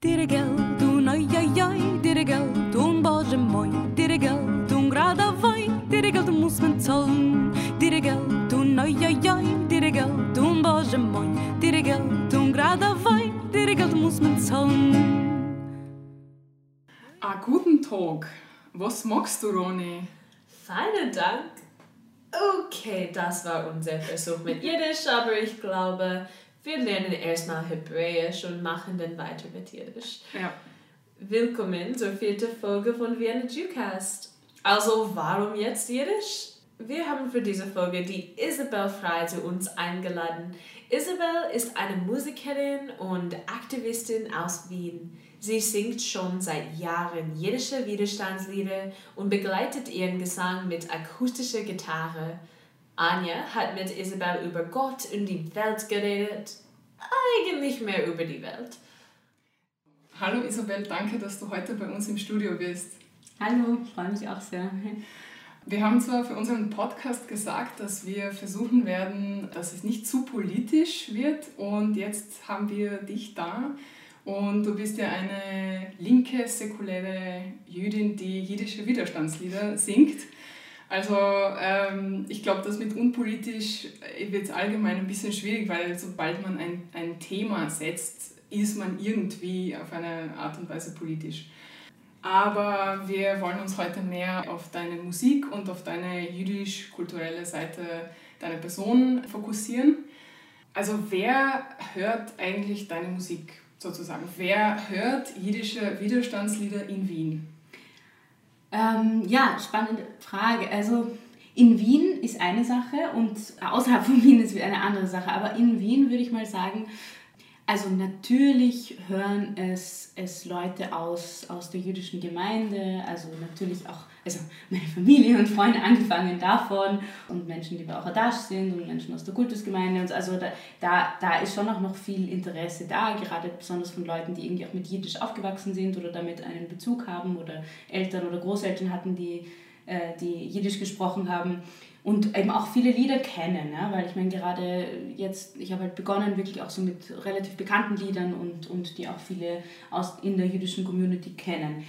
Dirigel, du noi ai ai, dirigel, du un boge moi, dirigel, du un grada vai, dirigel, du muss man zahlen. Dirigel, du noi ai ai, dirigel, du un boge moi, dirigel, du un grada vai, dirigel, du muss man zahlen. Ah, guten Tag. Was magst du, Roni? Feinen Dank. Okay, das war unser Versuch mit Jiddisch, aber ich glaube, wir lernen erstmal Hebräisch und machen dann weiter mit Jiddisch. Ja. Willkommen zur vierten Folge von Vienna Jewcast. Also, warum jetzt Jiddisch? Wir haben für diese Folge die Isabel Frey zu uns eingeladen. Isabel ist eine Musikerin und Aktivistin aus Wien. Sie singt schon seit Jahren jiddische Widerstandslieder und begleitet ihren Gesang mit akustischer Gitarre. Anja hat mit Isabel über Gott und die Welt geredet. Eigentlich mehr über die Welt. Hallo Isabel, danke, dass du heute bei uns im Studio bist. Hallo, freue mich auch sehr. Wir haben zwar für unseren Podcast gesagt, dass wir versuchen werden, dass es nicht zu politisch wird und jetzt haben wir dich da und du bist ja eine linke, säkuläre Jüdin, die jiddische Widerstandslieder singt. Also ähm, ich glaube, das mit unpolitisch wird allgemein ein bisschen schwierig, weil sobald man ein, ein Thema setzt, ist man irgendwie auf eine Art und Weise politisch. Aber wir wollen uns heute mehr auf deine Musik und auf deine jüdisch-kulturelle Seite deiner Person fokussieren. Also wer hört eigentlich deine Musik sozusagen? Wer hört jiddische Widerstandslieder in Wien? Ähm, ja, spannende Frage. Also in Wien ist eine Sache und außerhalb von Wien ist eine andere Sache. Aber in Wien würde ich mal sagen, also natürlich hören es, es Leute aus, aus der jüdischen Gemeinde, also natürlich auch also meine Familie und Freunde angefangen davon und Menschen, die bei Ochadash sind und Menschen aus der Kultusgemeinde. Und also da, da, da ist schon auch noch viel Interesse da, gerade besonders von Leuten, die irgendwie auch mit Jiddisch aufgewachsen sind oder damit einen Bezug haben oder Eltern oder Großeltern hatten, die, äh, die Jiddisch gesprochen haben und eben auch viele Lieder kennen, ja? weil ich meine gerade jetzt, ich habe halt begonnen wirklich auch so mit relativ bekannten Liedern und, und die auch viele aus, in der jüdischen Community kennen.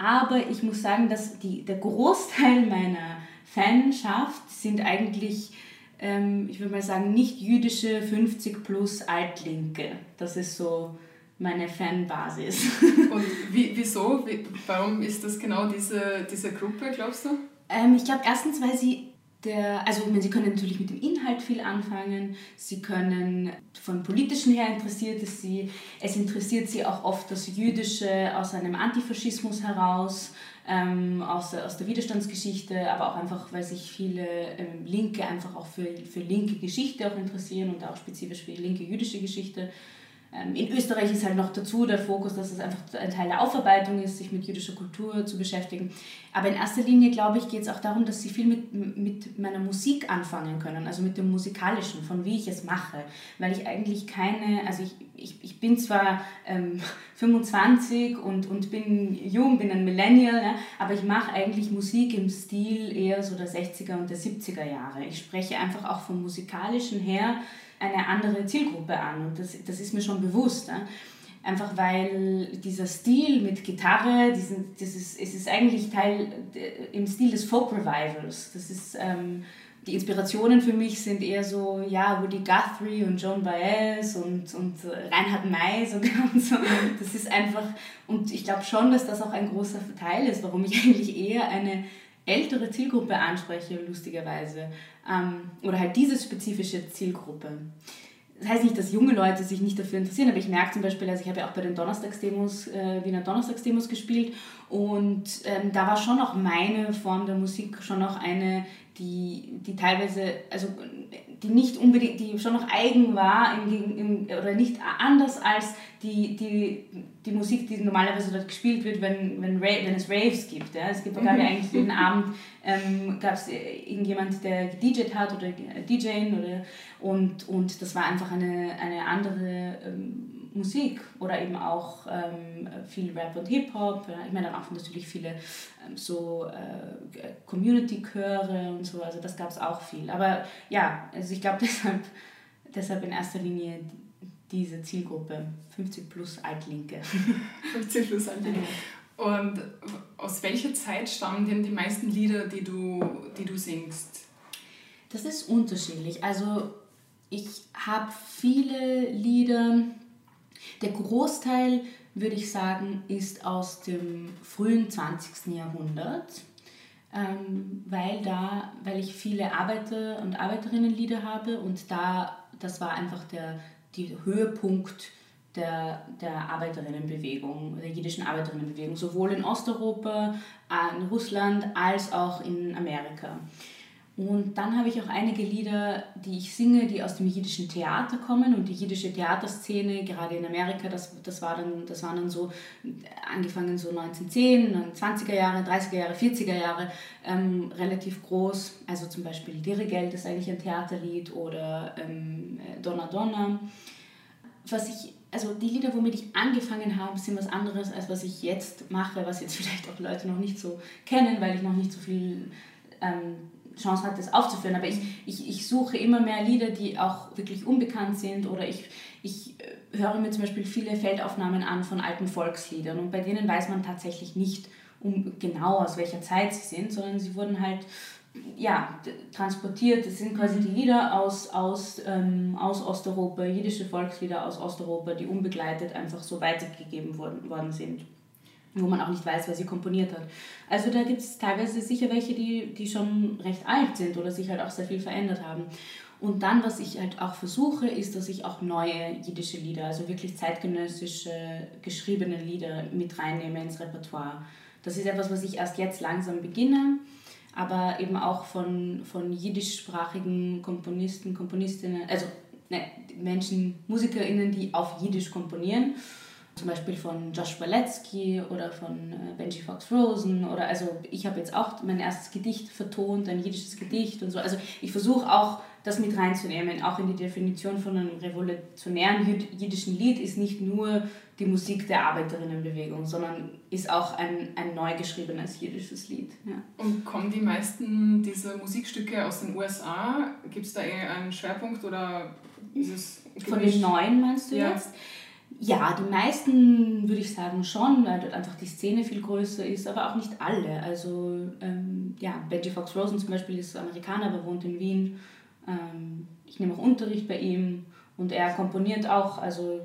Aber ich muss sagen, dass die, der Großteil meiner Fanschaft sind eigentlich, ähm, ich würde mal sagen, nicht jüdische 50 plus Altlinke. Das ist so meine Fanbasis. Und wie, wieso? Wie, warum ist das genau diese, diese Gruppe, glaubst du? Ähm, ich glaube erstens, weil sie der, also Sie können natürlich mit dem Inhalt viel anfangen, Sie können von politischen her interessiert es Sie, es interessiert Sie auch oft das Jüdische aus einem Antifaschismus heraus, ähm, aus, aus der Widerstandsgeschichte, aber auch einfach, weil sich viele ähm, Linke einfach auch für, für linke Geschichte auch interessieren und auch spezifisch für linke jüdische Geschichte. Ähm, in Österreich ist halt noch dazu der Fokus, dass es einfach ein Teil der Aufarbeitung ist, sich mit jüdischer Kultur zu beschäftigen. Aber in erster Linie, glaube ich, geht es auch darum, dass sie viel mit, mit meiner Musik anfangen können, also mit dem Musikalischen, von wie ich es mache. Weil ich eigentlich keine, also ich, ich, ich bin zwar ähm, 25 und, und bin jung, bin ein Millennial, ne, aber ich mache eigentlich Musik im Stil eher so der 60er und der 70er Jahre. Ich spreche einfach auch vom Musikalischen her eine andere Zielgruppe an. Und das, das ist mir schon bewusst. Ne? Einfach weil dieser Stil mit Gitarre, diesen, das es ist eigentlich Teil im Stil des Folk Revivals. Das ist, ähm, die Inspirationen für mich sind eher so, ja, Woody Guthrie und Joan Baez und, und Reinhard May sogar und so. Das ist einfach, und ich glaube schon, dass das auch ein großer Teil ist, warum ich eigentlich eher eine ältere Zielgruppe anspreche, lustigerweise. Ähm, oder halt diese spezifische Zielgruppe. Das heißt nicht, dass junge Leute sich nicht dafür interessieren, aber ich merke zum Beispiel, also ich habe ja auch bei den Donnerstagsdemos, äh, Wiener Donnerstagsdemos gespielt und ähm, da war schon auch meine Form der Musik schon auch eine, die, die teilweise, also die nicht unbedingt, die schon noch eigen war im, im, oder nicht anders als die, die, die Musik, die normalerweise dort gespielt wird, wenn, wenn, wenn es Raves gibt. Ja. Es gibt, mhm. eigentlich jeden Abend ähm, gab es irgendjemand, der DJt hat oder DJing oder und, und das war einfach eine, eine andere ähm, Musik oder eben auch ähm, viel Rap und Hip-Hop. Ich meine, dann auch natürlich viele ähm, so äh, Community-Chöre und so, also das gab es auch viel. Aber ja, also ich glaube deshalb, deshalb in erster Linie diese Zielgruppe, 50 plus Altlinke. 50 plus Altlinke. Und aus welcher Zeit stammen denn die meisten Lieder, die du, die du singst? Das ist unterschiedlich. Also ich habe viele Lieder, der Großteil, würde ich sagen, ist aus dem frühen 20. Jahrhundert, ähm, weil, da, weil ich viele Arbeiter- und Arbeiterinnenlieder habe und da, das war einfach der die Höhepunkt der, der Arbeiterinnenbewegung, der jiddischen Arbeiterinnenbewegung, sowohl in Osteuropa, in Russland als auch in Amerika. Und dann habe ich auch einige Lieder, die ich singe, die aus dem jiddischen Theater kommen. Und die jiddische Theaterszene, gerade in Amerika, das, das, war dann, das waren dann so, angefangen so 1910, 20er Jahre, 30er Jahre, 40er Jahre, ähm, relativ groß. Also zum Beispiel Dirigel, das ist eigentlich ein Theaterlied, oder ähm, Donna Donna. Was ich also die Lieder, womit ich angefangen habe, sind was anderes, als was ich jetzt mache, was jetzt vielleicht auch Leute noch nicht so kennen, weil ich noch nicht so viel ähm, Chance hat, das aufzuführen. Aber ich, ich, ich suche immer mehr Lieder, die auch wirklich unbekannt sind oder ich, ich äh, höre mir zum Beispiel viele Feldaufnahmen an von alten Volksliedern und bei denen weiß man tatsächlich nicht um genau aus welcher Zeit sie sind, sondern sie wurden halt ja, transportiert. Das sind quasi die Lieder aus, aus, ähm, aus Osteuropa, jiddische Volkslieder aus Osteuropa, die unbegleitet einfach so weitergegeben worden, worden sind wo man auch nicht weiß, wer sie komponiert hat. Also da gibt es teilweise sicher welche, die, die schon recht alt sind oder sich halt auch sehr viel verändert haben. Und dann, was ich halt auch versuche, ist, dass ich auch neue jiddische Lieder, also wirklich zeitgenössische geschriebene Lieder mit reinnehme ins Repertoire. Das ist etwas, was ich erst jetzt langsam beginne, aber eben auch von, von jiddischsprachigen Komponisten, Komponistinnen, also ne, Menschen, MusikerInnen, die auf Jiddisch komponieren zum Beispiel von Josh Waletsky oder von äh, Benji Fox Rosen oder also ich habe jetzt auch mein erstes Gedicht vertont, ein jiddisches Gedicht und so. Also ich versuche auch das mit reinzunehmen, auch in die Definition von einem revolutionären jiddischen Lied ist nicht nur die Musik der Arbeiterinnenbewegung, sondern ist auch ein, ein neu geschriebenes jiddisches Lied. Ja. Und kommen die meisten dieser Musikstücke aus den USA? Gibt es da eher einen Schwerpunkt oder ist es Von den neuen meinst du ja. jetzt? Ja, die meisten würde ich sagen schon, weil dort einfach die Szene viel größer ist, aber auch nicht alle. Also ähm, ja, Benji Fox Rosen zum Beispiel ist Amerikaner, aber wohnt in Wien. Ähm, ich nehme auch Unterricht bei ihm und er komponiert auch, also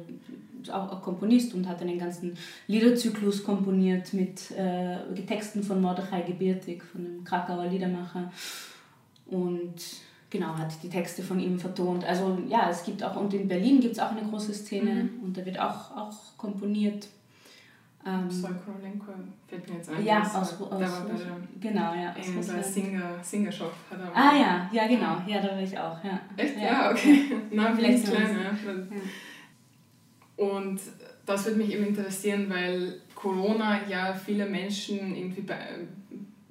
auch, auch Komponist und hat einen ganzen Liederzyklus komponiert mit äh, Texten von Mordechai Gebirtig, von dem Krakauer Liedermacher. Und genau, hat die Texte von ihm vertont. Also ja, es gibt auch, und in Berlin gibt es auch eine große Szene mhm. und da wird auch, auch komponiert. Ähm, Korolenko fällt mir jetzt ein. Ja, aus, aus, der war bei der, genau, ja. In der Singer, Singer-Shop hat er Ah ja, ja genau, ja, da war ich auch, ja. Echt? Ja, ja okay. Na, vielleicht klein, ja. Und das würde mich eben interessieren, weil Corona ja viele Menschen irgendwie bei,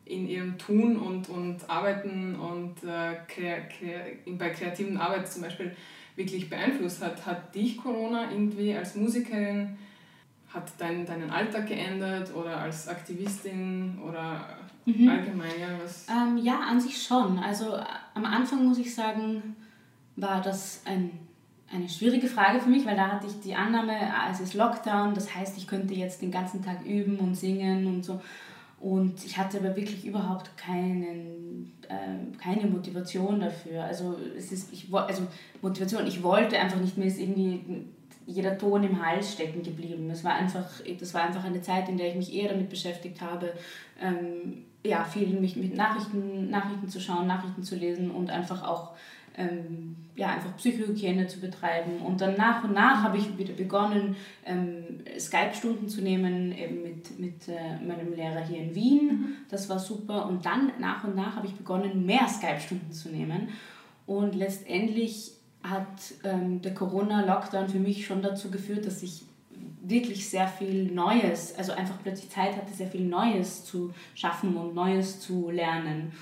in ihrem Tun und, und Arbeiten und äh, kre kre bei kreativen Arbeit zum Beispiel wirklich beeinflusst hat. Hat dich Corona irgendwie als Musikerin, hat dein, deinen Alltag geändert oder als Aktivistin oder mhm. allgemein? Ja, was? Ähm, ja, an sich schon. Also am Anfang muss ich sagen, war das ein, eine schwierige Frage für mich, weil da hatte ich die Annahme, ah, es ist Lockdown, das heißt, ich könnte jetzt den ganzen Tag üben und singen und so. Und ich hatte aber wirklich überhaupt keinen, äh, keine Motivation dafür. Also, es ist, ich, also Motivation, ich wollte einfach nicht mehr, ist irgendwie jeder Ton im Hals stecken geblieben. Das war einfach, das war einfach eine Zeit, in der ich mich eher damit beschäftigt habe, ähm, ja, viel mich mit Nachrichten, Nachrichten zu schauen, Nachrichten zu lesen und einfach auch ähm, ja, einfach Psychohygiene zu betreiben. Und dann nach und nach habe ich wieder begonnen, ähm, Skype-Stunden zu nehmen, eben mit, mit äh, meinem Lehrer hier in Wien. Mhm. Das war super. Und dann nach und nach habe ich begonnen, mehr Skype-Stunden zu nehmen. Und letztendlich hat ähm, der Corona-Lockdown für mich schon dazu geführt, dass ich wirklich sehr viel Neues, also einfach plötzlich Zeit hatte, sehr viel Neues zu schaffen und Neues zu lernen.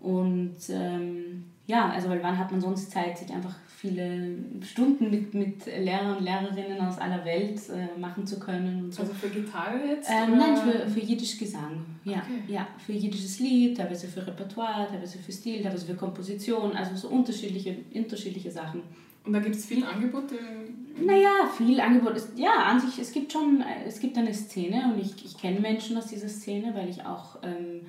Und ähm, ja, also weil wann hat man sonst Zeit, sich einfach viele Stunden mit, mit Lehrern und Lehrerinnen aus aller Welt äh, machen zu können. So. Also für Gitarre jetzt? Ähm, nein, für, für jiddisch Gesang. Ja, okay. ja, für jiddisches Lied, teilweise für Repertoire, teilweise für Stil, teilweise für Komposition, also so unterschiedliche, unterschiedliche Sachen. Und da gibt es viel Angebot Naja, viel Angebot ist, ja, an sich, es gibt schon, es gibt eine Szene und ich, ich kenne Menschen aus dieser Szene, weil ich auch ähm,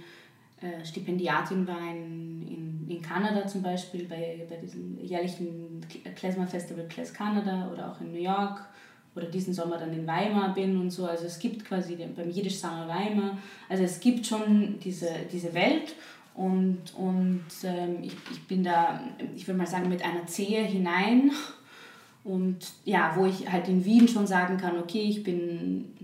äh, Stipendiatin war in, in, in Kanada zum Beispiel, bei, bei diesem jährlichen Klezmer Festival Klez Canada oder auch in New York oder diesen Sommer dann in Weimar bin und so. Also es gibt quasi den, beim Jiddisch Summer Weimar, also es gibt schon diese, diese Welt und, und ähm, ich, ich bin da, ich würde mal sagen, mit einer Zehe hinein und ja, wo ich halt in Wien schon sagen kann, okay, ich bin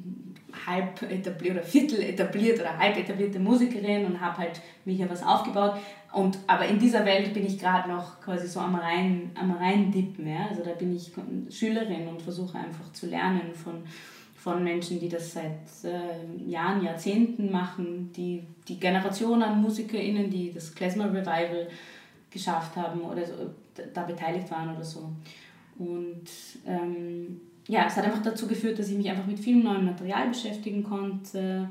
halb etabliert oder viertel etabliert oder halb etablierte Musikerin und habe halt mir hier was aufgebaut. Und, aber in dieser Welt bin ich gerade noch quasi so am rein, am rein dippen. Ja? Also da bin ich Schülerin und versuche einfach zu lernen von, von Menschen, die das seit äh, Jahren, Jahrzehnten machen, die die Generation an MusikerInnen, die das Klezmer Revival geschafft haben oder so, da beteiligt waren oder so. Und ähm, ja, es hat einfach dazu geführt, dass ich mich einfach mit viel neuem Material beschäftigen konnte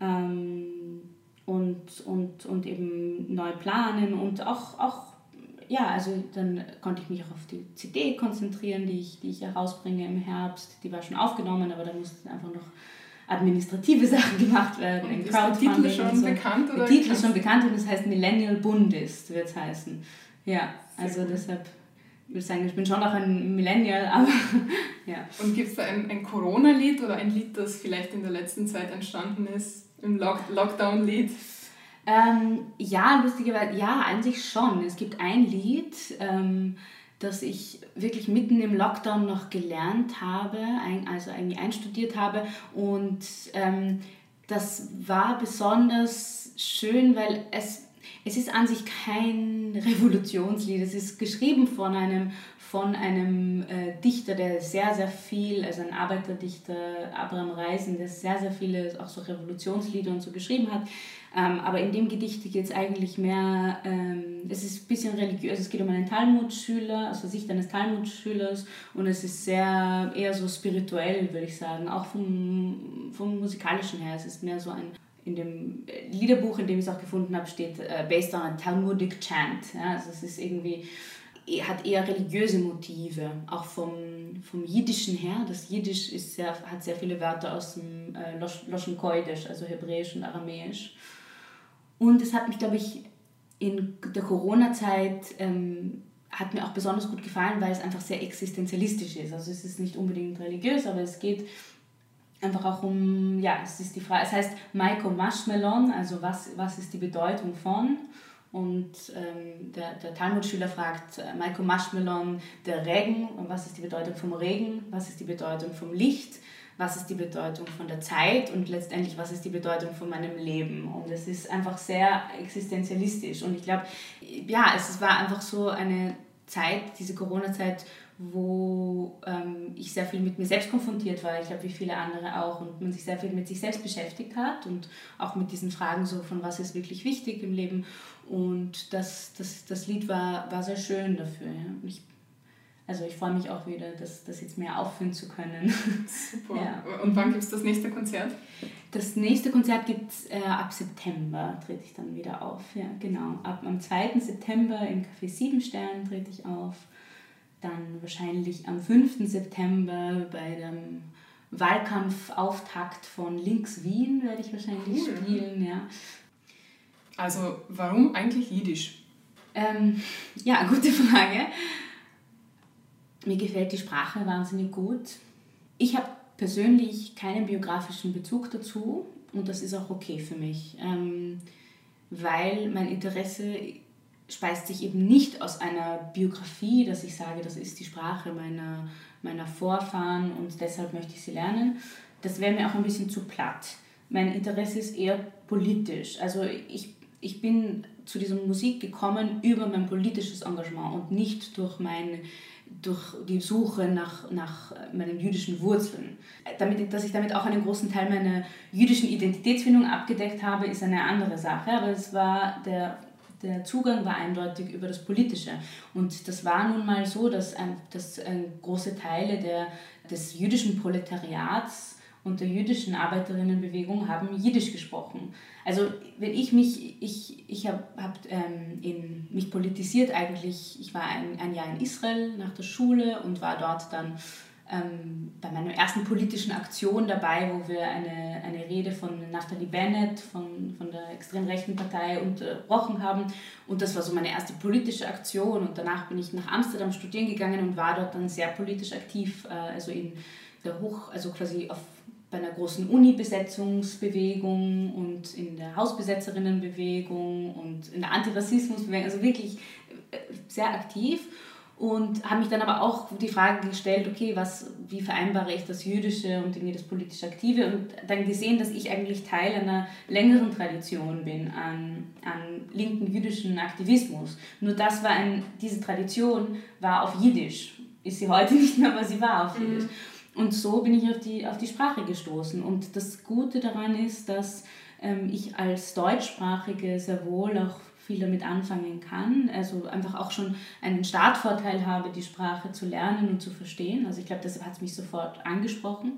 ähm, und, und, und eben neu planen und auch, auch ja, also dann konnte ich mich auch auf die CD konzentrieren, die ich, die ich herausbringe im Herbst. Die war schon aufgenommen, aber da mussten einfach noch administrative Sachen gemacht werden. Und ist der Titel schon so. bekannt? Oder der Titel ist schon bekannt und es heißt Millennial Bundist, wird es heißen. Ja, also deshalb ich würde sagen, ich bin schon noch ein Millennial, aber ja. Und gibt es da ein, ein Corona-Lied oder ein Lied, das vielleicht in der letzten Zeit entstanden ist, ein Lock Lockdown-Lied? Ähm, ja, lustigerweise, ja, an sich schon. Es gibt ein Lied, ähm, das ich wirklich mitten im Lockdown noch gelernt habe, ein, also eigentlich einstudiert habe und ähm, das war besonders schön, weil es es ist an sich kein Revolutionslied. Es ist geschrieben von einem, von einem äh, Dichter, der sehr, sehr viel, also ein Arbeiterdichter, Abraham Reisen, der sehr, sehr viele auch so Revolutionslieder und so geschrieben hat. Ähm, aber in dem Gedicht geht es eigentlich mehr, ähm, es ist ein bisschen religiös, es geht um einen Talmudschüler, also Sicht eines Talmudschülers und es ist sehr, eher so spirituell, würde ich sagen, auch vom, vom musikalischen her. Es ist mehr so ein in dem Liederbuch, in dem ich es auch gefunden habe, steht uh, based on a Talmudic chant. Ja, also es ist irgendwie eh, hat eher religiöse Motive, auch vom, vom Jiddischen her. Das Jiddisch ist sehr, hat sehr viele Wörter aus dem äh, Loschen Koidisch, also Hebräisch und Aramäisch. Und es hat mich, glaube ich, in der Corona-Zeit ähm, hat mir auch besonders gut gefallen, weil es einfach sehr existenzialistisch ist. Also es ist nicht unbedingt religiös, aber es geht einfach auch um, ja, es ist die Frage, es heißt Maiko Marshmallow, also was, was ist die Bedeutung von? Und ähm, der, der Talmud-Schüler fragt äh, Maiko Marshmallow, der Regen, und was ist die Bedeutung vom Regen? Was ist die Bedeutung vom Licht? Was ist die Bedeutung von der Zeit? Und letztendlich, was ist die Bedeutung von meinem Leben? Und es ist einfach sehr existenzialistisch. Und ich glaube, ja, es war einfach so eine Zeit, diese Corona-Zeit, wo ähm, ich sehr viel mit mir selbst konfrontiert war, ich glaube wie viele andere auch, und man sich sehr viel mit sich selbst beschäftigt hat und auch mit diesen Fragen so von was ist wirklich wichtig im Leben. Und das, das, das Lied war, war sehr schön dafür. Ja. Ich, also ich freue mich auch wieder, das, das jetzt mehr aufführen zu können. Super. Ja. Und wann gibt es das nächste Konzert? Das nächste Konzert gibt es äh, ab September, trete ich dann wieder auf. Ja, genau. Ab am 2. September im Café Siebenstern trete ich auf dann wahrscheinlich am 5. September bei dem Wahlkampfauftakt von Links Wien werde ich wahrscheinlich cool. spielen. Ja. Also warum eigentlich Jiddisch? Ähm, ja, gute Frage. Mir gefällt die Sprache wahnsinnig gut. Ich habe persönlich keinen biografischen Bezug dazu und das ist auch okay für mich, ähm, weil mein Interesse speist sich eben nicht aus einer Biografie, dass ich sage, das ist die Sprache meiner, meiner Vorfahren und deshalb möchte ich sie lernen. Das wäre mir auch ein bisschen zu platt. Mein Interesse ist eher politisch. Also ich, ich bin zu dieser Musik gekommen über mein politisches Engagement und nicht durch, mein, durch die Suche nach, nach meinen jüdischen Wurzeln. Damit, dass ich damit auch einen großen Teil meiner jüdischen Identitätsfindung abgedeckt habe, ist eine andere Sache. Aber es war der der Zugang war eindeutig über das Politische. Und das war nun mal so, dass, ein, dass ein große Teile der, des jüdischen Proletariats und der jüdischen Arbeiterinnenbewegung haben Jiddisch gesprochen. Also wenn ich mich, ich, ich habe hab, ähm, mich politisiert eigentlich, ich war ein, ein Jahr in Israel nach der Schule und war dort dann ähm, bei meiner ersten politischen Aktion dabei, wo wir eine, eine Rede von Naftali Bennett von, von der extrem rechten Partei unterbrochen haben. Und das war so meine erste politische Aktion. Und danach bin ich nach Amsterdam studieren gegangen und war dort dann sehr politisch aktiv, äh, also in der Hoch, also quasi auf, bei einer großen Uni-Besetzungsbewegung und in der Hausbesetzerinnenbewegung und in der Antirassismusbewegung, also wirklich äh, sehr aktiv und habe mich dann aber auch die Frage gestellt, okay, was, wie vereinbare ich das Jüdische und irgendwie das politisch Aktive und dann gesehen, dass ich eigentlich Teil einer längeren Tradition bin an, an linken jüdischen Aktivismus. Nur das war ein, diese Tradition war auf Jiddisch. Ist sie heute nicht mehr, aber sie war auf Jiddisch. Mhm. Und so bin ich auf die, auf die Sprache gestoßen. Und das Gute daran ist, dass ähm, ich als Deutschsprachige sehr wohl auch viel damit anfangen kann. Also einfach auch schon einen Startvorteil habe, die Sprache zu lernen und zu verstehen. Also ich glaube, deshalb hat es mich sofort angesprochen.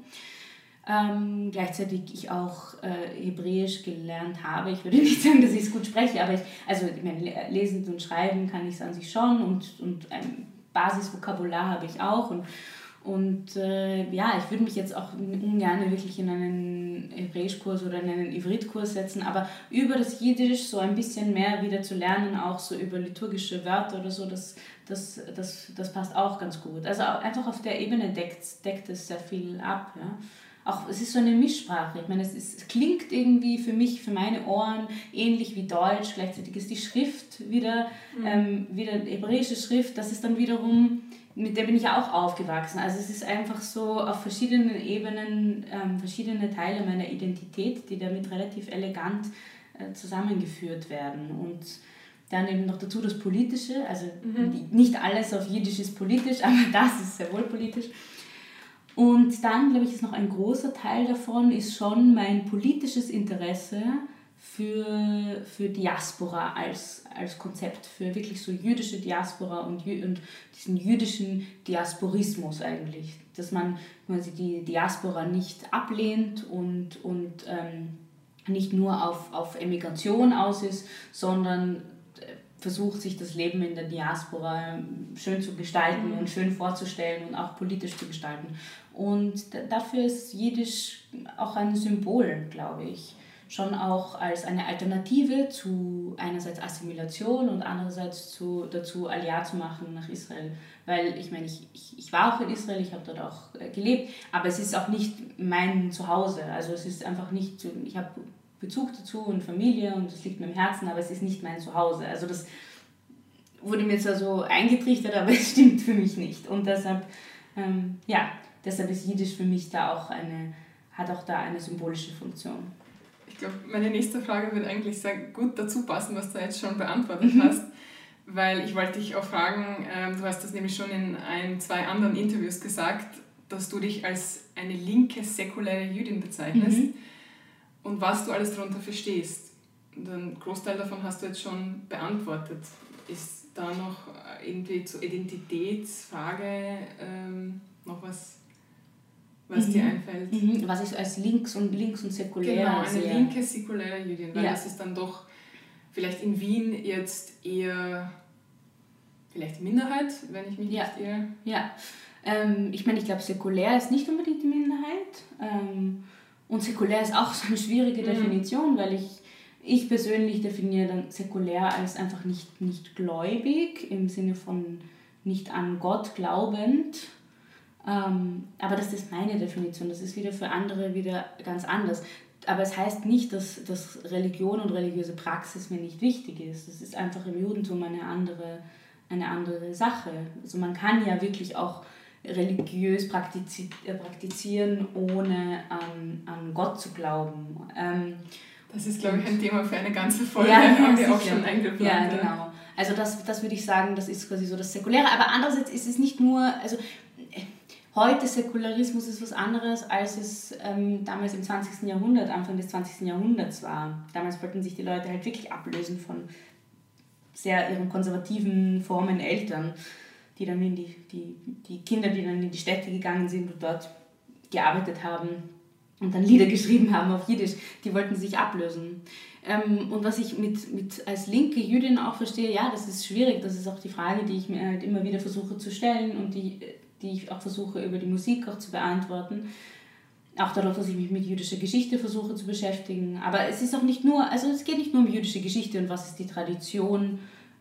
Ähm, gleichzeitig ich auch äh, Hebräisch gelernt habe. Ich würde nicht sagen, dass ich es gut spreche, aber ich, also ich meine, lesen und schreiben kann ich es an sich schon und, und ein Basisvokabular habe ich auch. Und, und äh, ja, ich würde mich jetzt auch ungern wirklich in einen Hebräischkurs oder in einen Ivritkurs setzen, aber über das Jiddisch so ein bisschen mehr wieder zu lernen, auch so über liturgische Wörter oder so, das, das, das, das passt auch ganz gut. Also einfach auf der Ebene deckt, deckt es sehr viel ab. Ja. Auch, es ist so eine Mischsprache. Ich meine, es, ist, es klingt irgendwie für mich, für meine Ohren ähnlich wie Deutsch. Gleichzeitig ist die Schrift wieder, mhm. ähm, wieder hebräische Schrift. Das ist dann wiederum mit der bin ich auch aufgewachsen. Also es ist einfach so auf verschiedenen Ebenen ähm, verschiedene Teile meiner Identität, die damit relativ elegant äh, zusammengeführt werden. Und dann eben noch dazu das Politische, also mhm. nicht alles auf Jiddisch ist politisch, aber das ist sehr wohl politisch. Und dann, glaube ich, ist noch ein großer Teil davon, ist schon mein politisches Interesse für, für Diaspora als, als Konzept, für wirklich so jüdische Diaspora und, und diesen jüdischen Diasporismus eigentlich. Dass man quasi die Diaspora nicht ablehnt und, und ähm, nicht nur auf, auf Emigration aus ist, sondern äh, versucht, sich das Leben in der Diaspora schön zu gestalten mhm. und schön vorzustellen und auch politisch zu gestalten. Und dafür ist Jiddisch auch ein Symbol, glaube ich schon auch als eine Alternative zu einerseits Assimilation und andererseits zu, dazu Aliyah zu machen nach Israel. Weil ich meine, ich, ich, ich war auch in Israel, ich habe dort auch äh, gelebt, aber es ist auch nicht mein Zuhause. Also es ist einfach nicht, ich habe Bezug dazu und Familie und es liegt mir im Herzen, aber es ist nicht mein Zuhause. Also das wurde mir zwar so eingetrichtert, aber es stimmt für mich nicht. Und deshalb, ähm, ja, deshalb ist Jiddisch für mich da auch eine, hat auch da eine symbolische Funktion glaube, meine nächste Frage wird eigentlich sehr gut dazu passen, was du jetzt schon beantwortet mhm. hast. Weil ich wollte dich auch fragen, ähm, du hast das nämlich schon in ein, zwei anderen Interviews gesagt, dass du dich als eine linke, säkuläre Jüdin bezeichnest mhm. und was du alles darunter verstehst. Und einen Großteil davon hast du jetzt schon beantwortet. Ist da noch irgendwie zur Identitätsfrage ähm, noch was was mhm. dir einfällt. Mhm. Was ich als links und links und säkulär Genau, eine sehe. linke säkuläre Jüdin, weil ja. das ist dann doch vielleicht in Wien jetzt eher vielleicht Minderheit, wenn ich mich ja. nicht irre. Ja, ähm, ich meine, ich glaube, säkulär ist nicht unbedingt die Minderheit. Ähm, und säkulär ist auch so eine schwierige mhm. Definition, weil ich, ich persönlich definiere dann säkulär als einfach nicht, nicht gläubig, im Sinne von nicht an Gott glaubend ähm, aber das ist meine Definition, das ist wieder für andere wieder ganz anders. Aber es heißt nicht, dass, dass Religion und religiöse Praxis mir nicht wichtig ist. Das ist einfach im Judentum eine andere, eine andere Sache. Also man kann ja wirklich auch religiös äh, praktizieren, ohne an, an Gott zu glauben. Ähm, das ist, glaube ich, ein Thema für eine ganze Folge, ja, haben wir auch schon eingeplant. Ja, genau. Also das, das würde ich sagen, das ist quasi so das Säkuläre. Aber andererseits ist es nicht nur, also Heute Säkularismus ist was anderes, als es ähm, damals im 20. Jahrhundert, Anfang des 20. Jahrhunderts war. Damals wollten sich die Leute halt wirklich ablösen von sehr ihren konservativen Formen Eltern, die dann in die, die, die Kinder, die dann in die Städte gegangen sind und dort gearbeitet haben und dann Lieder geschrieben haben auf Jiddisch, die wollten sich ablösen. Ähm, und was ich mit, mit als linke Jüdin auch verstehe, ja, das ist schwierig, das ist auch die Frage, die ich mir halt immer wieder versuche zu stellen und die die ich auch versuche über die Musik auch zu beantworten. Auch dadurch, dass ich mich mit jüdischer Geschichte versuche zu beschäftigen. Aber es ist auch nicht nur, also es geht nicht nur um jüdische Geschichte und was ist die Tradition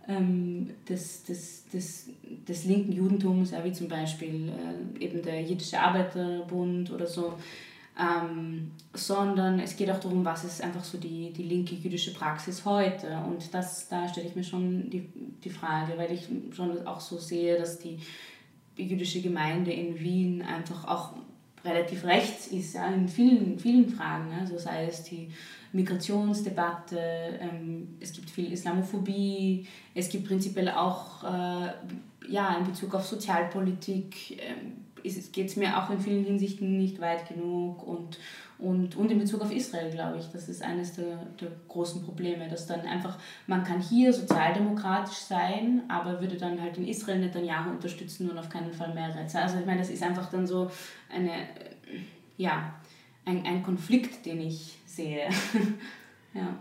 ähm, des, des, des, des linken Judentums, wie zum Beispiel äh, eben der Jüdische Arbeiterbund oder so, ähm, sondern es geht auch darum, was ist einfach so die, die linke jüdische Praxis heute. Und das, da stelle ich mir schon die, die Frage, weil ich schon auch so sehe, dass die jüdische Gemeinde in Wien einfach auch relativ rechts ist, ja, in vielen, vielen Fragen. Also sei es die Migrationsdebatte, ähm, es gibt viel Islamophobie, es gibt prinzipiell auch äh, ja, in Bezug auf Sozialpolitik, ähm, geht es mir auch in vielen Hinsichten nicht weit genug und, und, und in Bezug auf Israel, glaube ich, das ist eines der, der großen Probleme, dass dann einfach, man kann hier sozialdemokratisch sein, aber würde dann halt in Israel Netanyahu unterstützen und auf keinen Fall Meretz. Also ich meine, das ist einfach dann so eine, ja, ein, ein Konflikt, den ich sehe. ja.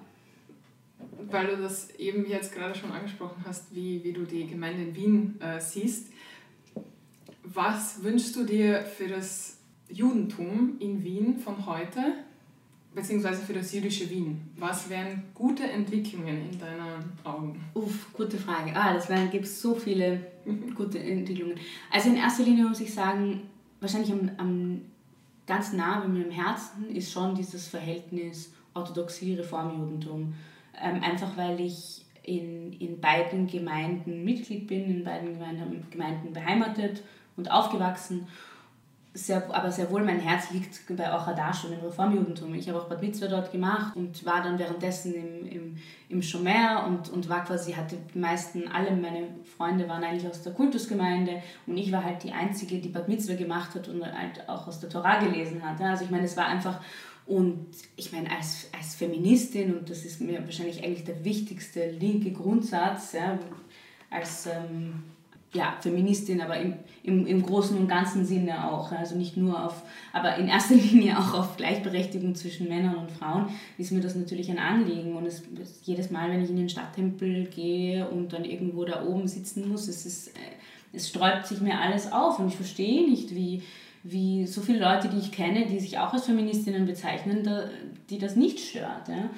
Weil du das eben jetzt gerade schon angesprochen hast, wie, wie du die Gemeinde in Wien äh, siehst was wünschst du dir für das Judentum in Wien von heute, beziehungsweise für das jüdische Wien? Was wären gute Entwicklungen in deinen Augen? Uff, gute Frage. Ah, das gibt es so viele gute Entwicklungen. Also in erster Linie muss ich sagen, wahrscheinlich am, am ganz nah bei mir im Herzen ist schon dieses Verhältnis Orthodoxie-Reformjudentum. Ähm, einfach weil ich in, in beiden Gemeinden Mitglied bin, in beiden Gemeinden, Gemeinden beheimatet und aufgewachsen. Sehr, aber sehr wohl mein Herz liegt bei Ochadash und im Reformjudentum. Ich habe auch Bad Mitzvah dort gemacht und war dann währenddessen im, im, im Schomer und, und war quasi, hatte die meisten, alle meine Freunde waren eigentlich aus der Kultusgemeinde und ich war halt die Einzige, die Bad Mitzvah gemacht hat und halt auch aus der Torah gelesen hat. Also ich meine, es war einfach, und ich meine, als, als Feministin, und das ist mir wahrscheinlich eigentlich der wichtigste linke Grundsatz, ja, als ähm, ja, Feministin, aber im, im, im großen und ganzen Sinne auch. Also nicht nur auf, aber in erster Linie auch auf Gleichberechtigung zwischen Männern und Frauen ist mir das natürlich ein Anliegen. Und es, jedes Mal, wenn ich in den Stadttempel gehe und dann irgendwo da oben sitzen muss, es, ist, äh, es sträubt sich mir alles auf. Und ich verstehe nicht, wie, wie so viele Leute, die ich kenne, die sich auch als Feministinnen bezeichnen, da, die das nicht stört. Ja?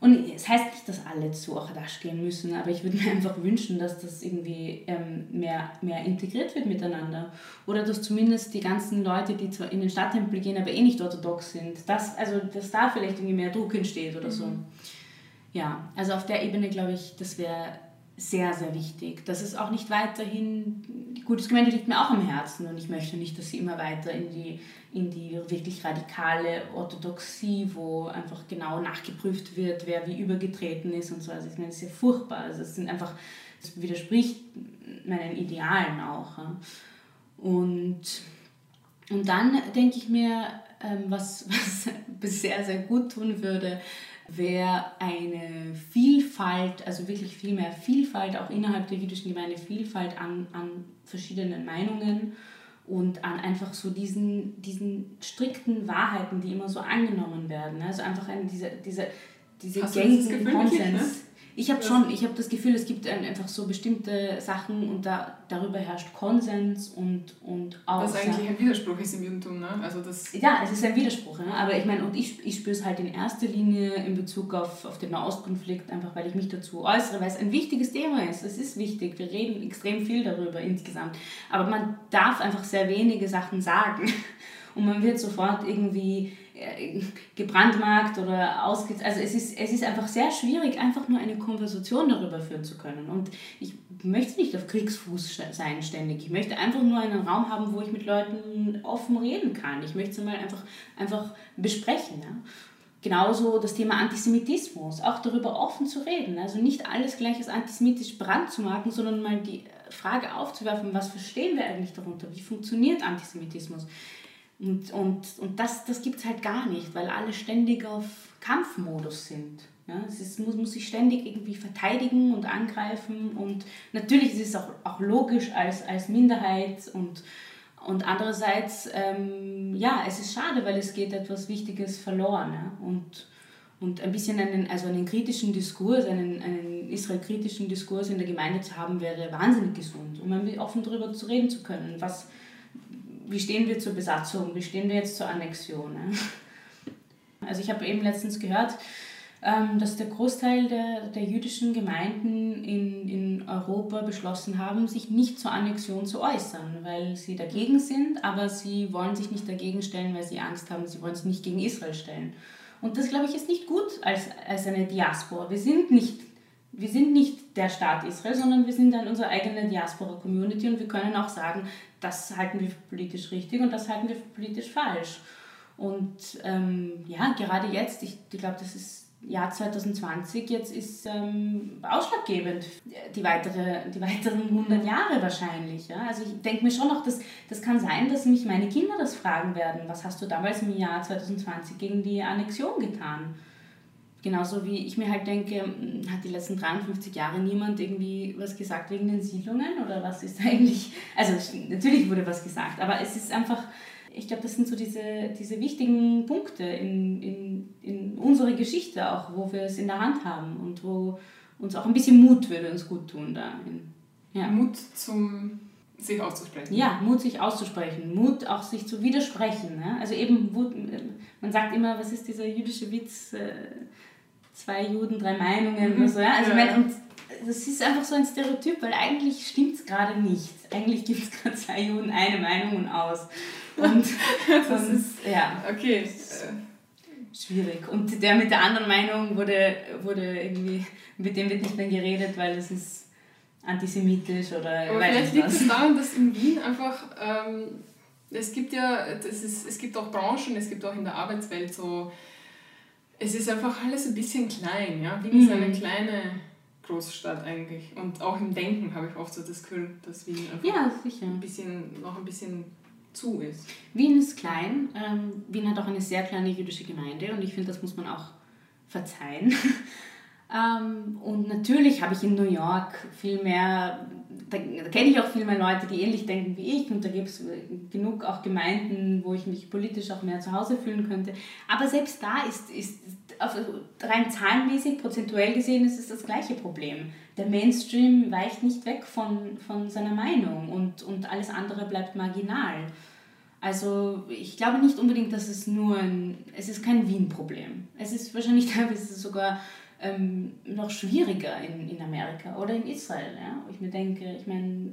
Und es heißt nicht, dass alle zu Ochadash gehen müssen, aber ich würde mir einfach wünschen, dass das irgendwie ähm, mehr, mehr integriert wird miteinander. Oder dass zumindest die ganzen Leute, die zwar in den Stadttempel gehen, aber eh nicht orthodox sind, dass, also, dass da vielleicht irgendwie mehr Druck entsteht oder so. Mhm. Ja, also auf der Ebene glaube ich, das wäre sehr, sehr wichtig. Das ist auch nicht weiterhin, die Kultusgemeinde liegt mir auch am Herzen und ich möchte nicht, dass sie immer weiter in die in die wirklich radikale Orthodoxie, wo einfach genau nachgeprüft wird, wer wie übergetreten ist und so. Also ich meine, das ist ja furchtbar. Also es sind einfach, das widerspricht meinen Idealen auch. Und, und dann denke ich mir, ähm, was, was sehr, sehr gut tun würde, wäre eine Vielfalt, also wirklich viel mehr Vielfalt, auch innerhalb der jüdischen Gemeinde, Vielfalt an, an verschiedenen Meinungen und an einfach so diesen, diesen strikten Wahrheiten, die immer so angenommen werden. Also einfach eine, diese, diese, diese gängigen Konsens. Ich habe schon, ich habe das Gefühl, es gibt einfach so bestimmte Sachen und da, darüber herrscht Konsens und, und auch. Was eigentlich ein Widerspruch ist im Judentum, ne? Also das ja, es ist ein Widerspruch, ne? aber ich meine, und ich, ich spüre es halt in erster Linie in Bezug auf, auf den Nahostkonflikt, einfach weil ich mich dazu äußere, weil es ein wichtiges Thema ist. Es ist wichtig, wir reden extrem viel darüber insgesamt, aber man darf einfach sehr wenige Sachen sagen und man wird sofort irgendwie äh, gebrandmarkt oder ausge... Also es ist, es ist einfach sehr schwierig, einfach nur eine Konversation darüber führen zu können. Und ich möchte nicht auf Kriegsfuß sein ständig. Ich möchte einfach nur einen Raum haben, wo ich mit Leuten offen reden kann. Ich möchte es mal einfach, einfach besprechen. Ja? Genauso das Thema Antisemitismus, auch darüber offen zu reden. Also nicht alles gleich als antisemitisch brandzumarken, sondern mal die Frage aufzuwerfen, was verstehen wir eigentlich darunter? Wie funktioniert Antisemitismus? Und, und, und das, das gibt es halt gar nicht, weil alle ständig auf Kampfmodus sind. Ja, es ist, muss, muss sich ständig irgendwie verteidigen und angreifen und natürlich ist es auch, auch logisch als, als Minderheit und, und andererseits, ähm, ja, es ist schade, weil es geht etwas Wichtiges verloren. Ja? Und, und ein bisschen einen, also einen kritischen Diskurs, einen, einen Israel-kritischen Diskurs in der Gemeinde zu haben, wäre wahnsinnig gesund, um offen darüber zu reden zu können, was, wie stehen wir zur Besatzung, wie stehen wir jetzt zur Annexion. Ne? Also ich habe eben letztens gehört, ähm, dass der Großteil der, der jüdischen Gemeinden in, in Europa beschlossen haben, sich nicht zur Annexion zu äußern, weil sie dagegen sind, aber sie wollen sich nicht dagegen stellen, weil sie Angst haben, sie wollen sich nicht gegen Israel stellen. Und das, glaube ich, ist nicht gut als, als eine Diaspora. Wir sind nicht wir sind nicht der Staat Israel, sondern wir sind dann unsere eigene Diaspora-Community und wir können auch sagen, das halten wir für politisch richtig und das halten wir für politisch falsch. Und ähm, ja, gerade jetzt, ich, ich glaube, das ist Jahr 2020 jetzt ist ähm, ausschlaggebend, die, weitere, die weiteren 100 Jahre wahrscheinlich. Ja? Also ich denke mir schon noch, dass, das kann sein, dass mich meine Kinder das fragen werden, was hast du damals im Jahr 2020 gegen die Annexion getan? Genauso wie ich mir halt denke, hm, hat die letzten 53 Jahre niemand irgendwie was gesagt wegen den Siedlungen oder was ist eigentlich, also natürlich wurde was gesagt, aber es ist einfach ich glaube, das sind so diese, diese wichtigen Punkte in, in, in unserer Geschichte auch, wo wir es in der Hand haben und wo uns auch ein bisschen Mut würde uns gut tun da. Ja. Mut zum sich auszusprechen. Ja, Mut sich auszusprechen, Mut auch sich zu widersprechen. Ne? Also eben, man sagt immer, was ist dieser jüdische Witz, äh, zwei Juden, drei Meinungen mhm. oder so. Ja? Also ja. Mein, und das ist einfach so ein Stereotyp, weil eigentlich stimmt es gerade nicht. Eigentlich gibt es gerade zwei Juden, eine Meinung und aus. Und das und, ist, ja. Okay. Schwierig. Und der mit der anderen Meinung wurde, wurde irgendwie, mit dem wird nicht mehr geredet, weil es ist antisemitisch oder Aber vielleicht liegt es daran, dass in Wien einfach, ähm, es gibt ja, das ist, es gibt auch Branchen, es gibt auch in der Arbeitswelt so, es ist einfach alles ein bisschen klein, ja. Wien mhm. ist eine kleine Großstadt eigentlich. Und auch im Denken habe ich oft so das Gefühl, dass Wien einfach ja. Ein bisschen, noch ein bisschen zu ist. Wien ist klein. Ähm, Wien hat auch eine sehr kleine jüdische Gemeinde und ich finde, das muss man auch verzeihen. ähm, und natürlich habe ich in New York viel mehr, da, da kenne ich auch viel mehr Leute, die ähnlich denken wie ich und da gibt es genug auch Gemeinden, wo ich mich politisch auch mehr zu Hause fühlen könnte. Aber selbst da ist, ist auf, rein zahlenmäßig, prozentuell gesehen, ist es das gleiche Problem. Der Mainstream weicht nicht weg von, von seiner Meinung und, und alles andere bleibt marginal. Also ich glaube nicht unbedingt, dass es nur ein, es ist kein Wien-Problem. Es ist wahrscheinlich teilweise sogar ähm, noch schwieriger in, in Amerika oder in Israel. Ja? Wo ich mir denke, ich meine,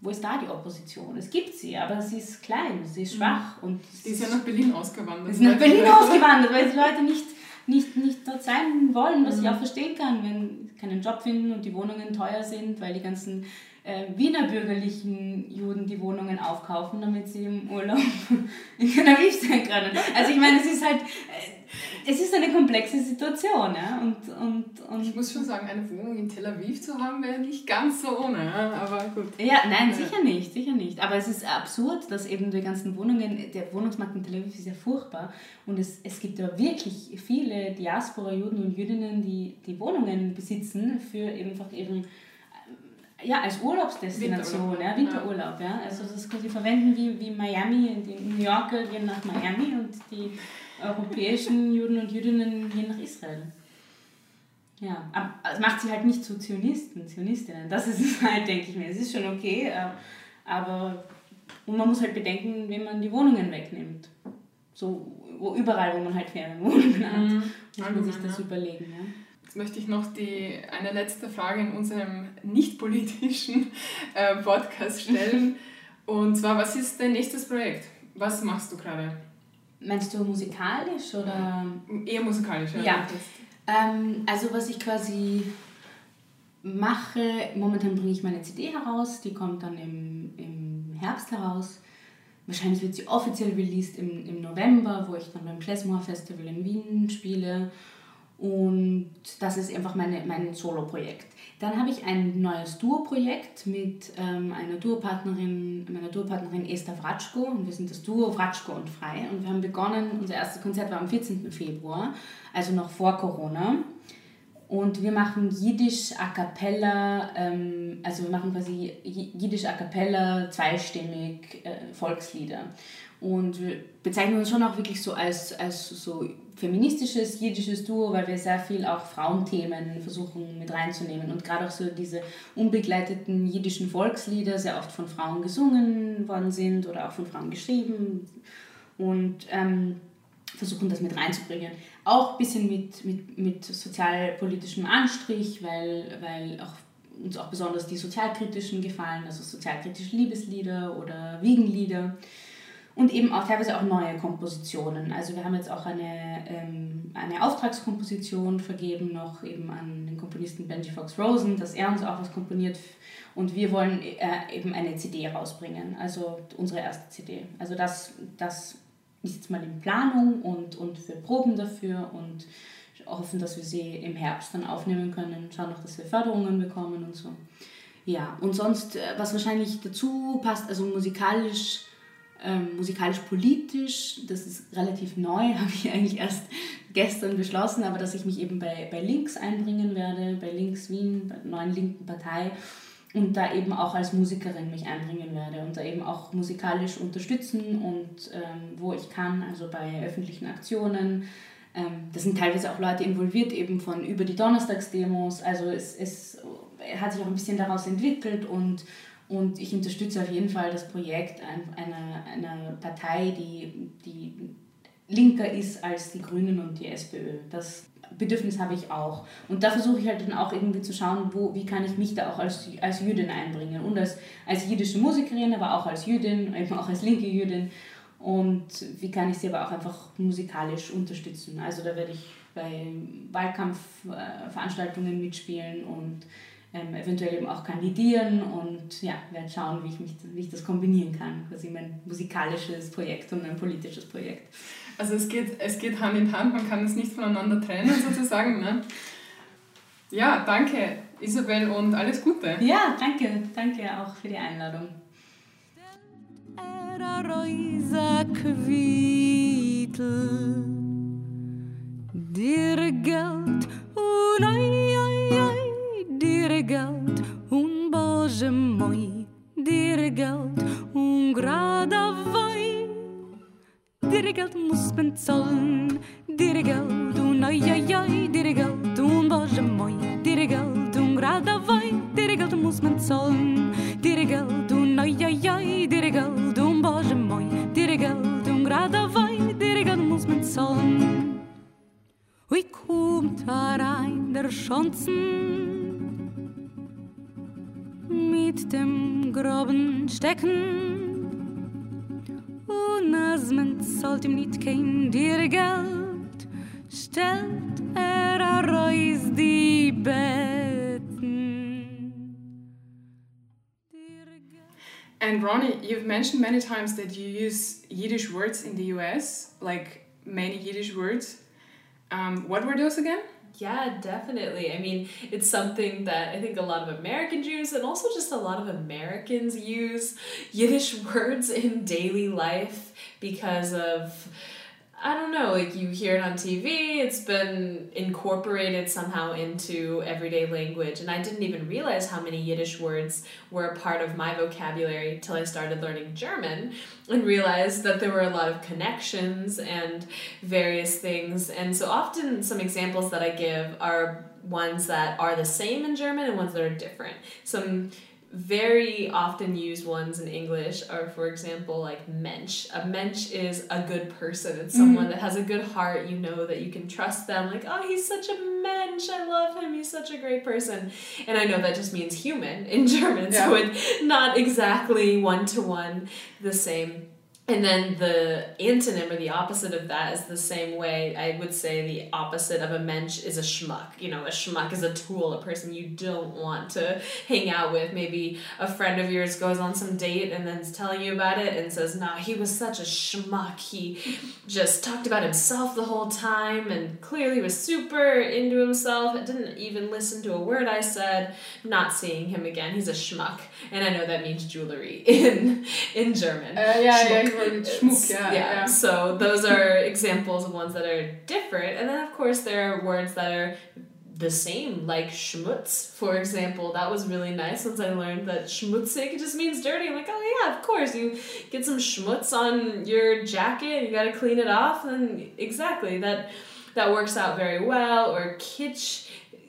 wo ist da die Opposition? Es gibt sie, aber sie ist klein, sie ist mhm. schwach. Und die ist ja nach Berlin ausgewandert. Sie ist nach Berlin ausgewandert, weil die Leute nicht nicht, nicht dort sein wollen, was mhm. ich auch verstehen kann, wenn sie keinen Job finden und die Wohnungen teuer sind, weil die ganzen äh, Wiener bürgerlichen Juden die Wohnungen aufkaufen, damit sie im Urlaub in Tel Aviv sein können. Also ich meine, es ist halt, äh, es ist eine komplexe Situation. Ja? Und, und, und ich muss schon sagen, eine Wohnung in Tel Aviv zu haben, wäre nicht ganz so ohne, aber gut. Ja, nein, ja. sicher nicht, sicher nicht. Aber es ist absurd, dass eben die ganzen Wohnungen, der Wohnungsmarkt in Tel Aviv ist ja furchtbar und es, es gibt ja wirklich viele Diaspora-Juden und Jüdinnen, die die Wohnungen besitzen für eben einfach ihren ja, als Urlaubsdestination, Winterurlaub, ja, Winterurlaub. Ja. Also das können Sie verwenden wie, wie Miami, die New Yorker gehen nach Miami und die europäischen Juden und Jüdinnen gehen nach Israel. Ja, aber es macht sie halt nicht zu Zionisten, Zionistinnen. Das ist es halt, denke ich mir. Es ist schon okay, äh, aber und man muss halt bedenken, wenn man die Wohnungen wegnimmt. So wo überall, wo man halt faire Wohnungen hat, mhm. muss man sich das überlegen. Ja. Jetzt möchte ich noch die, eine letzte Frage in unserem nicht politischen äh, Podcast stellen. Und zwar, was ist dein nächstes Projekt? Was machst du gerade? Meinst du musikalisch oder? Eher musikalisch, ja. ja. Ähm, also was ich quasi mache, momentan bringe ich meine CD heraus, die kommt dann im, im Herbst heraus. Wahrscheinlich wird sie offiziell released im, im November, wo ich dann beim Klezmer Festival in Wien spiele. Und das ist einfach meine, mein Solo-Projekt. Dann habe ich ein neues Duo-Projekt mit ähm, einer Duopartnerin, meiner Duopartnerin Esther Wratschko. Und wir sind das Duo Wratschko und Frei. Und wir haben begonnen, unser erstes Konzert war am 14. Februar, also noch vor Corona. Und wir machen Jiddisch a cappella, ähm, also wir machen quasi Jiddisch a cappella, zweistimmig äh, Volkslieder. Und wir bezeichnen uns schon auch wirklich so als, als so feministisches jiddisches Duo, weil wir sehr viel auch Frauenthemen versuchen mit reinzunehmen und gerade auch so diese unbegleiteten jiddischen Volkslieder sehr oft von Frauen gesungen worden sind oder auch von Frauen geschrieben und ähm, versuchen das mit reinzubringen. Auch ein bisschen mit, mit, mit sozialpolitischem Anstrich, weil, weil auch uns auch besonders die sozialkritischen gefallen, also sozialkritische Liebeslieder oder Wiegenlieder und eben auch teilweise auch neue Kompositionen. Also wir haben jetzt auch eine, ähm, eine Auftragskomposition vergeben noch eben an den Komponisten Benji Fox Rosen, dass er uns auch was komponiert und wir wollen äh, eben eine CD rausbringen, also unsere erste CD. Also das, das jetzt mal in Planung und, und wir proben dafür und hoffen, dass wir sie im Herbst dann aufnehmen können, schauen noch, dass wir Förderungen bekommen und so. Ja, und sonst, äh, was wahrscheinlich dazu passt, also musikalisch ähm, musikalisch-politisch, das ist relativ neu, habe ich eigentlich erst gestern beschlossen, aber dass ich mich eben bei, bei Links einbringen werde, bei Links Wien, bei der neuen linken Partei und da eben auch als Musikerin mich einbringen werde und da eben auch musikalisch unterstützen und ähm, wo ich kann, also bei öffentlichen Aktionen. Ähm, da sind teilweise auch Leute involviert, eben von über die Donnerstagsdemos, also es, es hat sich auch ein bisschen daraus entwickelt und und ich unterstütze auf jeden Fall das Projekt einer, einer Partei, die, die linker ist als die Grünen und die SPÖ. Das Bedürfnis habe ich auch. Und da versuche ich halt dann auch irgendwie zu schauen, wo, wie kann ich mich da auch als, als Jüdin einbringen. Und als, als jüdische Musikerin, aber auch als Jüdin, eben auch als linke Jüdin. Und wie kann ich sie aber auch einfach musikalisch unterstützen. Also da werde ich bei Wahlkampfveranstaltungen mitspielen und ähm, eventuell eben auch kandidieren und ja, werde schauen, wie ich, mich, wie ich das kombinieren kann, quasi mein musikalisches Projekt und mein politisches Projekt. Also es geht, es geht Hand in Hand, man kann es nicht voneinander trennen sozusagen. Ne? Ja, danke Isabel und alles Gute. Ja, danke, danke auch für die Einladung. Dir Geld und geld un bože moj, dir geld un grada vai. Dir geld muss man zahlen, dir geld un ai ai ai, dir geld un bože moj, dir geld un grada vai. Dir geld muss man zahlen, dir geld un ai ai ai, dir geld un bože moj, dir geld un grada vai. Dir geld muss man zahlen. Ui kommt herein der Schanzen, mit dem groben Stecken. Ihm nicht kein dir Geld, stellt er die Betten. And Ronnie, you've mentioned many times that you use Yiddish words in the US, like many Yiddish words. Um, what were those again? Yeah, definitely. I mean, it's something that I think a lot of American Jews and also just a lot of Americans use Yiddish words in daily life because of I don't know, like you hear it on TV, it's been incorporated somehow into everyday language. And I didn't even realize how many Yiddish words were a part of my vocabulary till I started learning German and realized that there were a lot of connections and various things. And so often, some examples that I give are ones that are the same in German and ones that are different. Some very often used ones in English are, for example, like mensch. A mensch is a good person. It's someone mm-hmm. that has a good heart. You know that you can trust them. Like, oh, he's such a mensch. I love him. He's such a great person. And I know that just means human in German, yeah. so it's not exactly one to one the same and then the antonym or the opposite of that is the same way I would say the opposite of a mensch is a schmuck. You know, a schmuck is a tool, a person you don't want to hang out with. Maybe a friend of yours goes on some date and then's telling you about it and says, nah, he was such a schmuck. He just talked about himself the whole time and clearly was super into himself. Didn't even listen to a word I said. Not seeing him again. He's a schmuck. And I know that means jewelry in in German. Uh, yeah, yeah Schmuck, yeah, yeah. yeah. So those are examples of ones that are different. And then, of course, there are words that are the same, like schmutz, for example. That was really nice once I learned that schmutzig just means dirty. I'm like, oh yeah, of course. You get some schmutz on your jacket, you gotta clean it off, and exactly that that works out very well. Or kitsch,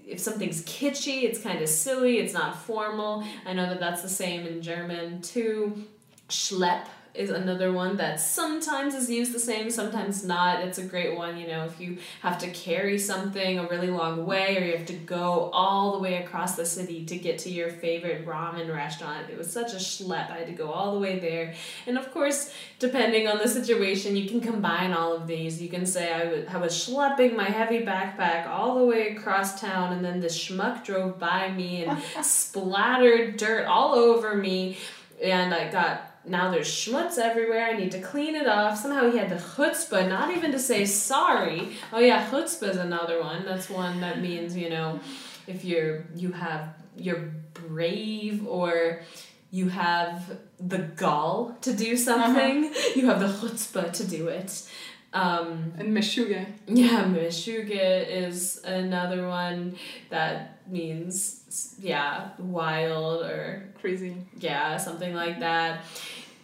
if something's kitschy, it's kind of silly, it's not formal. I know that that's the same in German too. Schlepp is another one that sometimes is used the same, sometimes not. It's a great one, you know, if you have to carry something a really long way or you have to go all the way across the city to get to your favorite ramen restaurant. It was such a schlep. I had to go all the way there. And of course, depending on the situation, you can combine all of these. You can say, I was, I was schlepping my heavy backpack all the way across town, and then this schmuck drove by me and splattered dirt all over me. And I got now there's schmutz everywhere. I need to clean it off. Somehow he had the chutzpah, not even to say sorry. Oh yeah, chutzpah is another one. That's one that means you know, if you're you have you're brave or you have the gall to do something. Uh-huh. You have the chutzpah to do it. Um, and meshuge. Yeah, meshuge is another one that means yeah wild or crazy. Yeah, something like that.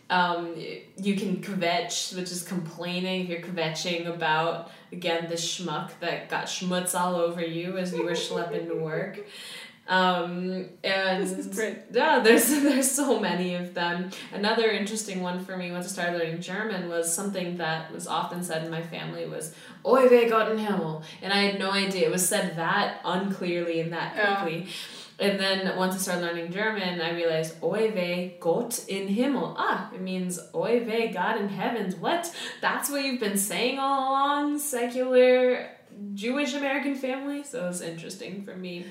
Um, you can kvetch, which is complaining if you're kvetching about again the schmuck that got schmutz all over you as you were schlepping to work. Um, and yeah, there's there's so many of them. Another interesting one for me once I started learning German was something that was often said in my family was "Oi weh Gott in Himmel," and I had no idea it was said that unclearly and that quickly. Yeah and then once I started learning German, I realized Oi weh Gott in Himmel. Ah, it means Oi weh God in heavens. What? That's what you've been saying all along, secular Jewish American family? So it was interesting for me.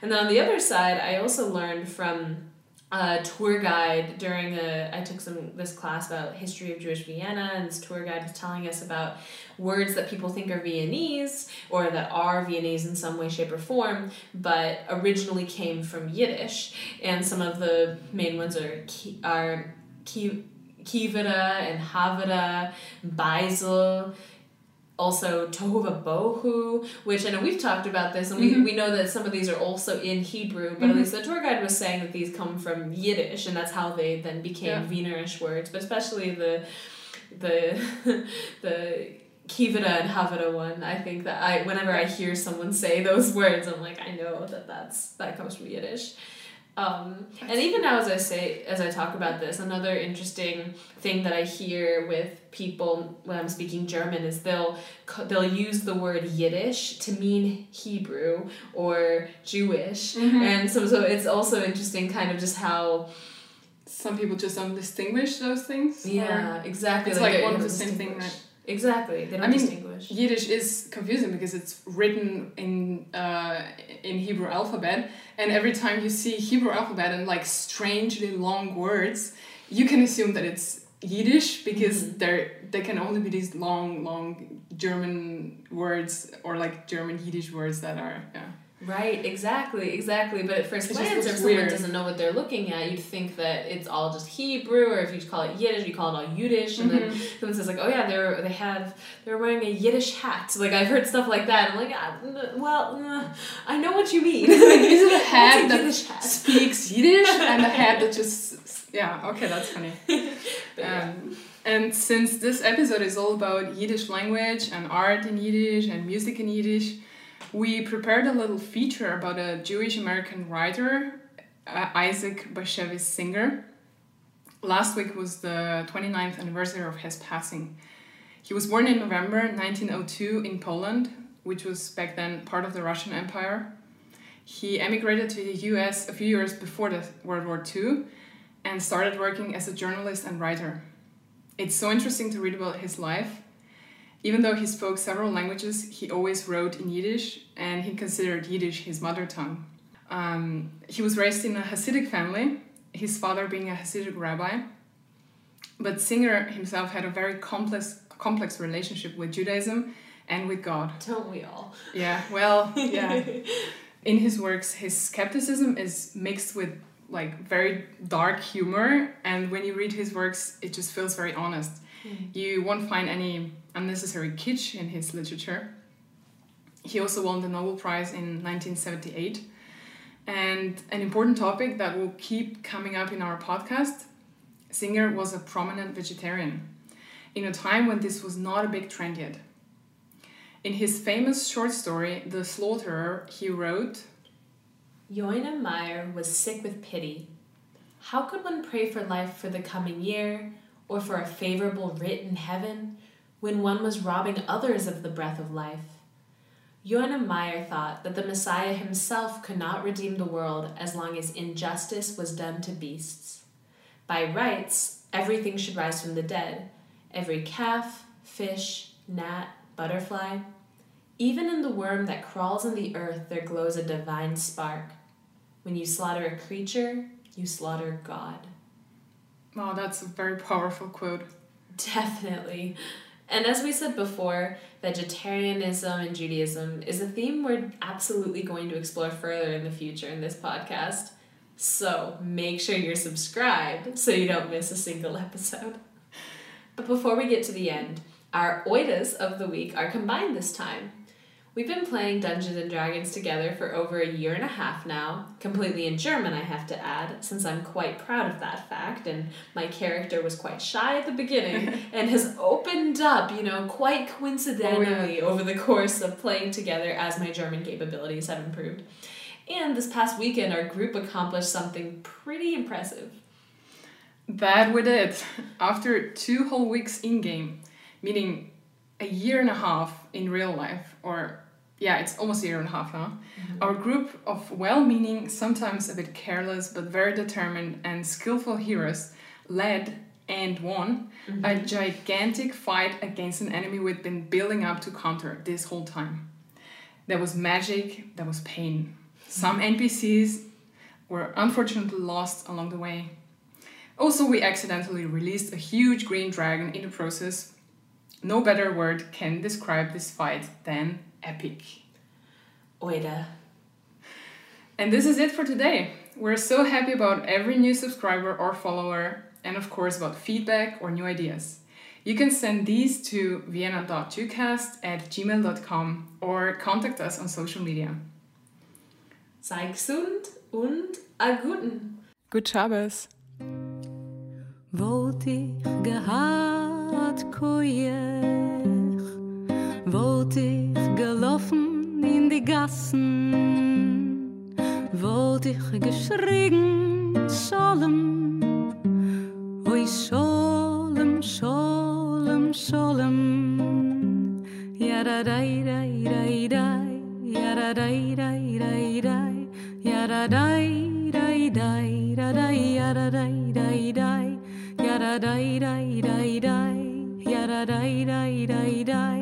And then on the other side, I also learned from a tour guide during a I took some this class about history of Jewish Vienna and this tour guide was telling us about words that people think are Viennese or that are Viennese in some way, shape, or form, but originally came from Yiddish. And some of the main ones are are kivada and havada, beisel, also Tohuva Bohu, which I know we've talked about this, and we, mm-hmm. we know that some of these are also in Hebrew, but mm-hmm. at least the tour guide was saying that these come from Yiddish, and that's how they then became yeah. Wienerish words, but especially the the the Kivada and Havada one. I think that I whenever I hear someone say those words, I'm like, I know that that's that comes from Yiddish. Um, and even now, as I say, as I talk about this, another interesting thing that I hear with people when I'm speaking German is they'll they'll use the word Yiddish to mean Hebrew or Jewish, mm-hmm. and so so it's also interesting, kind of just how some people just don't distinguish those things. Yeah, exactly. It's like, like one of the same thing, right? Exactly. They don't I mean, distinguish. Yiddish is confusing because it's written in uh, in Hebrew alphabet, and every time you see Hebrew alphabet and like strangely long words, you can assume that it's Yiddish because mm-hmm. there they can only be these long, long German words or like German Yiddish words that are yeah. Right, exactly, exactly. But at first it glance, if someone weird. doesn't know what they're looking at, you'd think that it's all just Hebrew, or if you call it Yiddish, you call it all Yiddish, and mm-hmm. then someone says like, "Oh yeah, they're they have they're wearing a Yiddish hat." Like I've heard stuff like that. I'm like, ah, well, uh, I know what you mean. Is it a hat that Yiddish hat? speaks Yiddish and a hat that just yeah? Okay, that's funny. um, and since this episode is all about Yiddish language and art in Yiddish and music in Yiddish we prepared a little feature about a Jewish American writer, uh, Isaac Bashevis Singer. Last week was the 29th anniversary of his passing. He was born in November 1902 in Poland, which was back then part of the Russian Empire. He emigrated to the US a few years before the World War II and started working as a journalist and writer. It's so interesting to read about his life even though he spoke several languages, he always wrote in Yiddish and he considered Yiddish his mother tongue. Um, he was raised in a Hasidic family, his father being a Hasidic rabbi. But Singer himself had a very complex, complex relationship with Judaism and with God. Don't we all? Yeah, well, yeah. in his works, his skepticism is mixed with like very dark humor, and when you read his works, it just feels very honest. You won't find any unnecessary kitsch in his literature. He also won the Nobel Prize in 1978. And an important topic that will keep coming up in our podcast Singer was a prominent vegetarian in a time when this was not a big trend yet. In his famous short story, The Slaughterer, he wrote Joina Meyer was sick with pity. How could one pray for life for the coming year, or for a favorable writ in heaven, when one was robbing others of the breath of life? Johanna Meyer thought that the Messiah himself could not redeem the world as long as injustice was done to beasts. By rights, everything should rise from the dead every calf, fish, gnat, butterfly. Even in the worm that crawls in the earth, there glows a divine spark. When you slaughter a creature, you slaughter God. Wow, that's a very powerful quote. Definitely. And as we said before, vegetarianism and Judaism is a theme we're absolutely going to explore further in the future in this podcast. So make sure you're subscribed so you don't miss a single episode. But before we get to the end, our oidas of the week are combined this time. We've been playing Dungeons and Dragons together for over a year and a half now, completely in German, I have to add, since I'm quite proud of that fact, and my character was quite shy at the beginning and has opened up, you know, quite coincidentally over the course of playing together as my German capabilities have improved. And this past weekend, our group accomplished something pretty impressive. That we did. After two whole weeks in game, meaning a year and a half in real life, or yeah, it's almost a year and a half now. Mm-hmm. Our group of well meaning, sometimes a bit careless, but very determined and skillful heroes led and won a mm-hmm. gigantic fight against an enemy we'd been building up to counter this whole time. There was magic, there was pain. Some NPCs were unfortunately lost along the way. Also, we accidentally released a huge green dragon in the process. No better word can describe this fight than epic. Oida. And this is it for today. We're so happy about every new subscriber or follower, and of course about feedback or new ideas. You can send these to vienna.tucast at gmail.com or contact us on social media. Sei gesund und a guten. Good Shabbos! Wollt ich gehad koiech, wollt ich gelaufen in die Gassen, wollt ich geschrien, Scholem, oi Scholem, Scholem, Scholem, yada dai dai dai dai, yada dai dai dai dai, yada dai dai da dai yada dai dai dai, yada dai dai dai dai, yada dai dai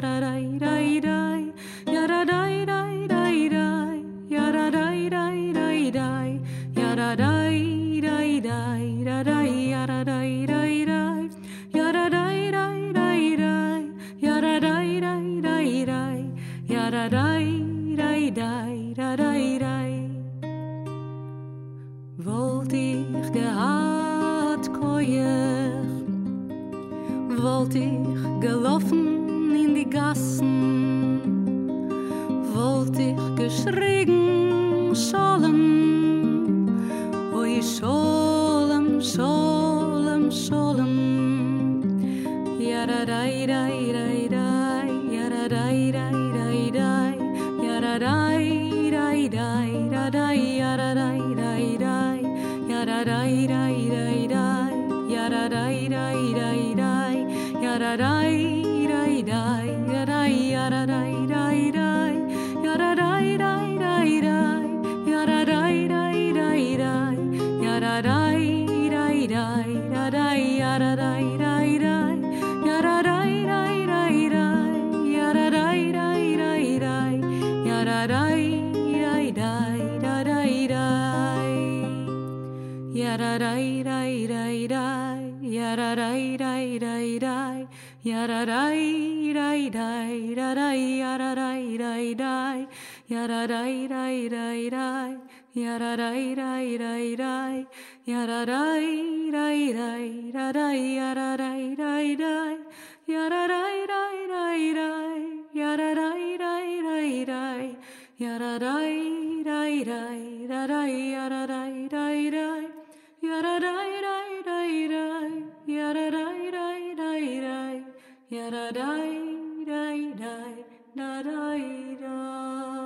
wollt ich gelaufen in die Gassen, wollt ich geschrien, Scholem, oi Scholem, Scholem, Scholem, yararai, rai, dai, dai. Yaradai, dai, dai, dai. Yaradai, dai, dai, dai. yararai, rai, rai, yararai, rai, that I Yarai rai rai rai, yarai rai rai rai, yarai rai rai rai, yarai rai rai, yarai rai rai rai, yarai rai rai rai, yarai rai rai rai, yarai rai rai, yarai rai rai rai, yarai rai rai rai, yarai rai rai, da da da.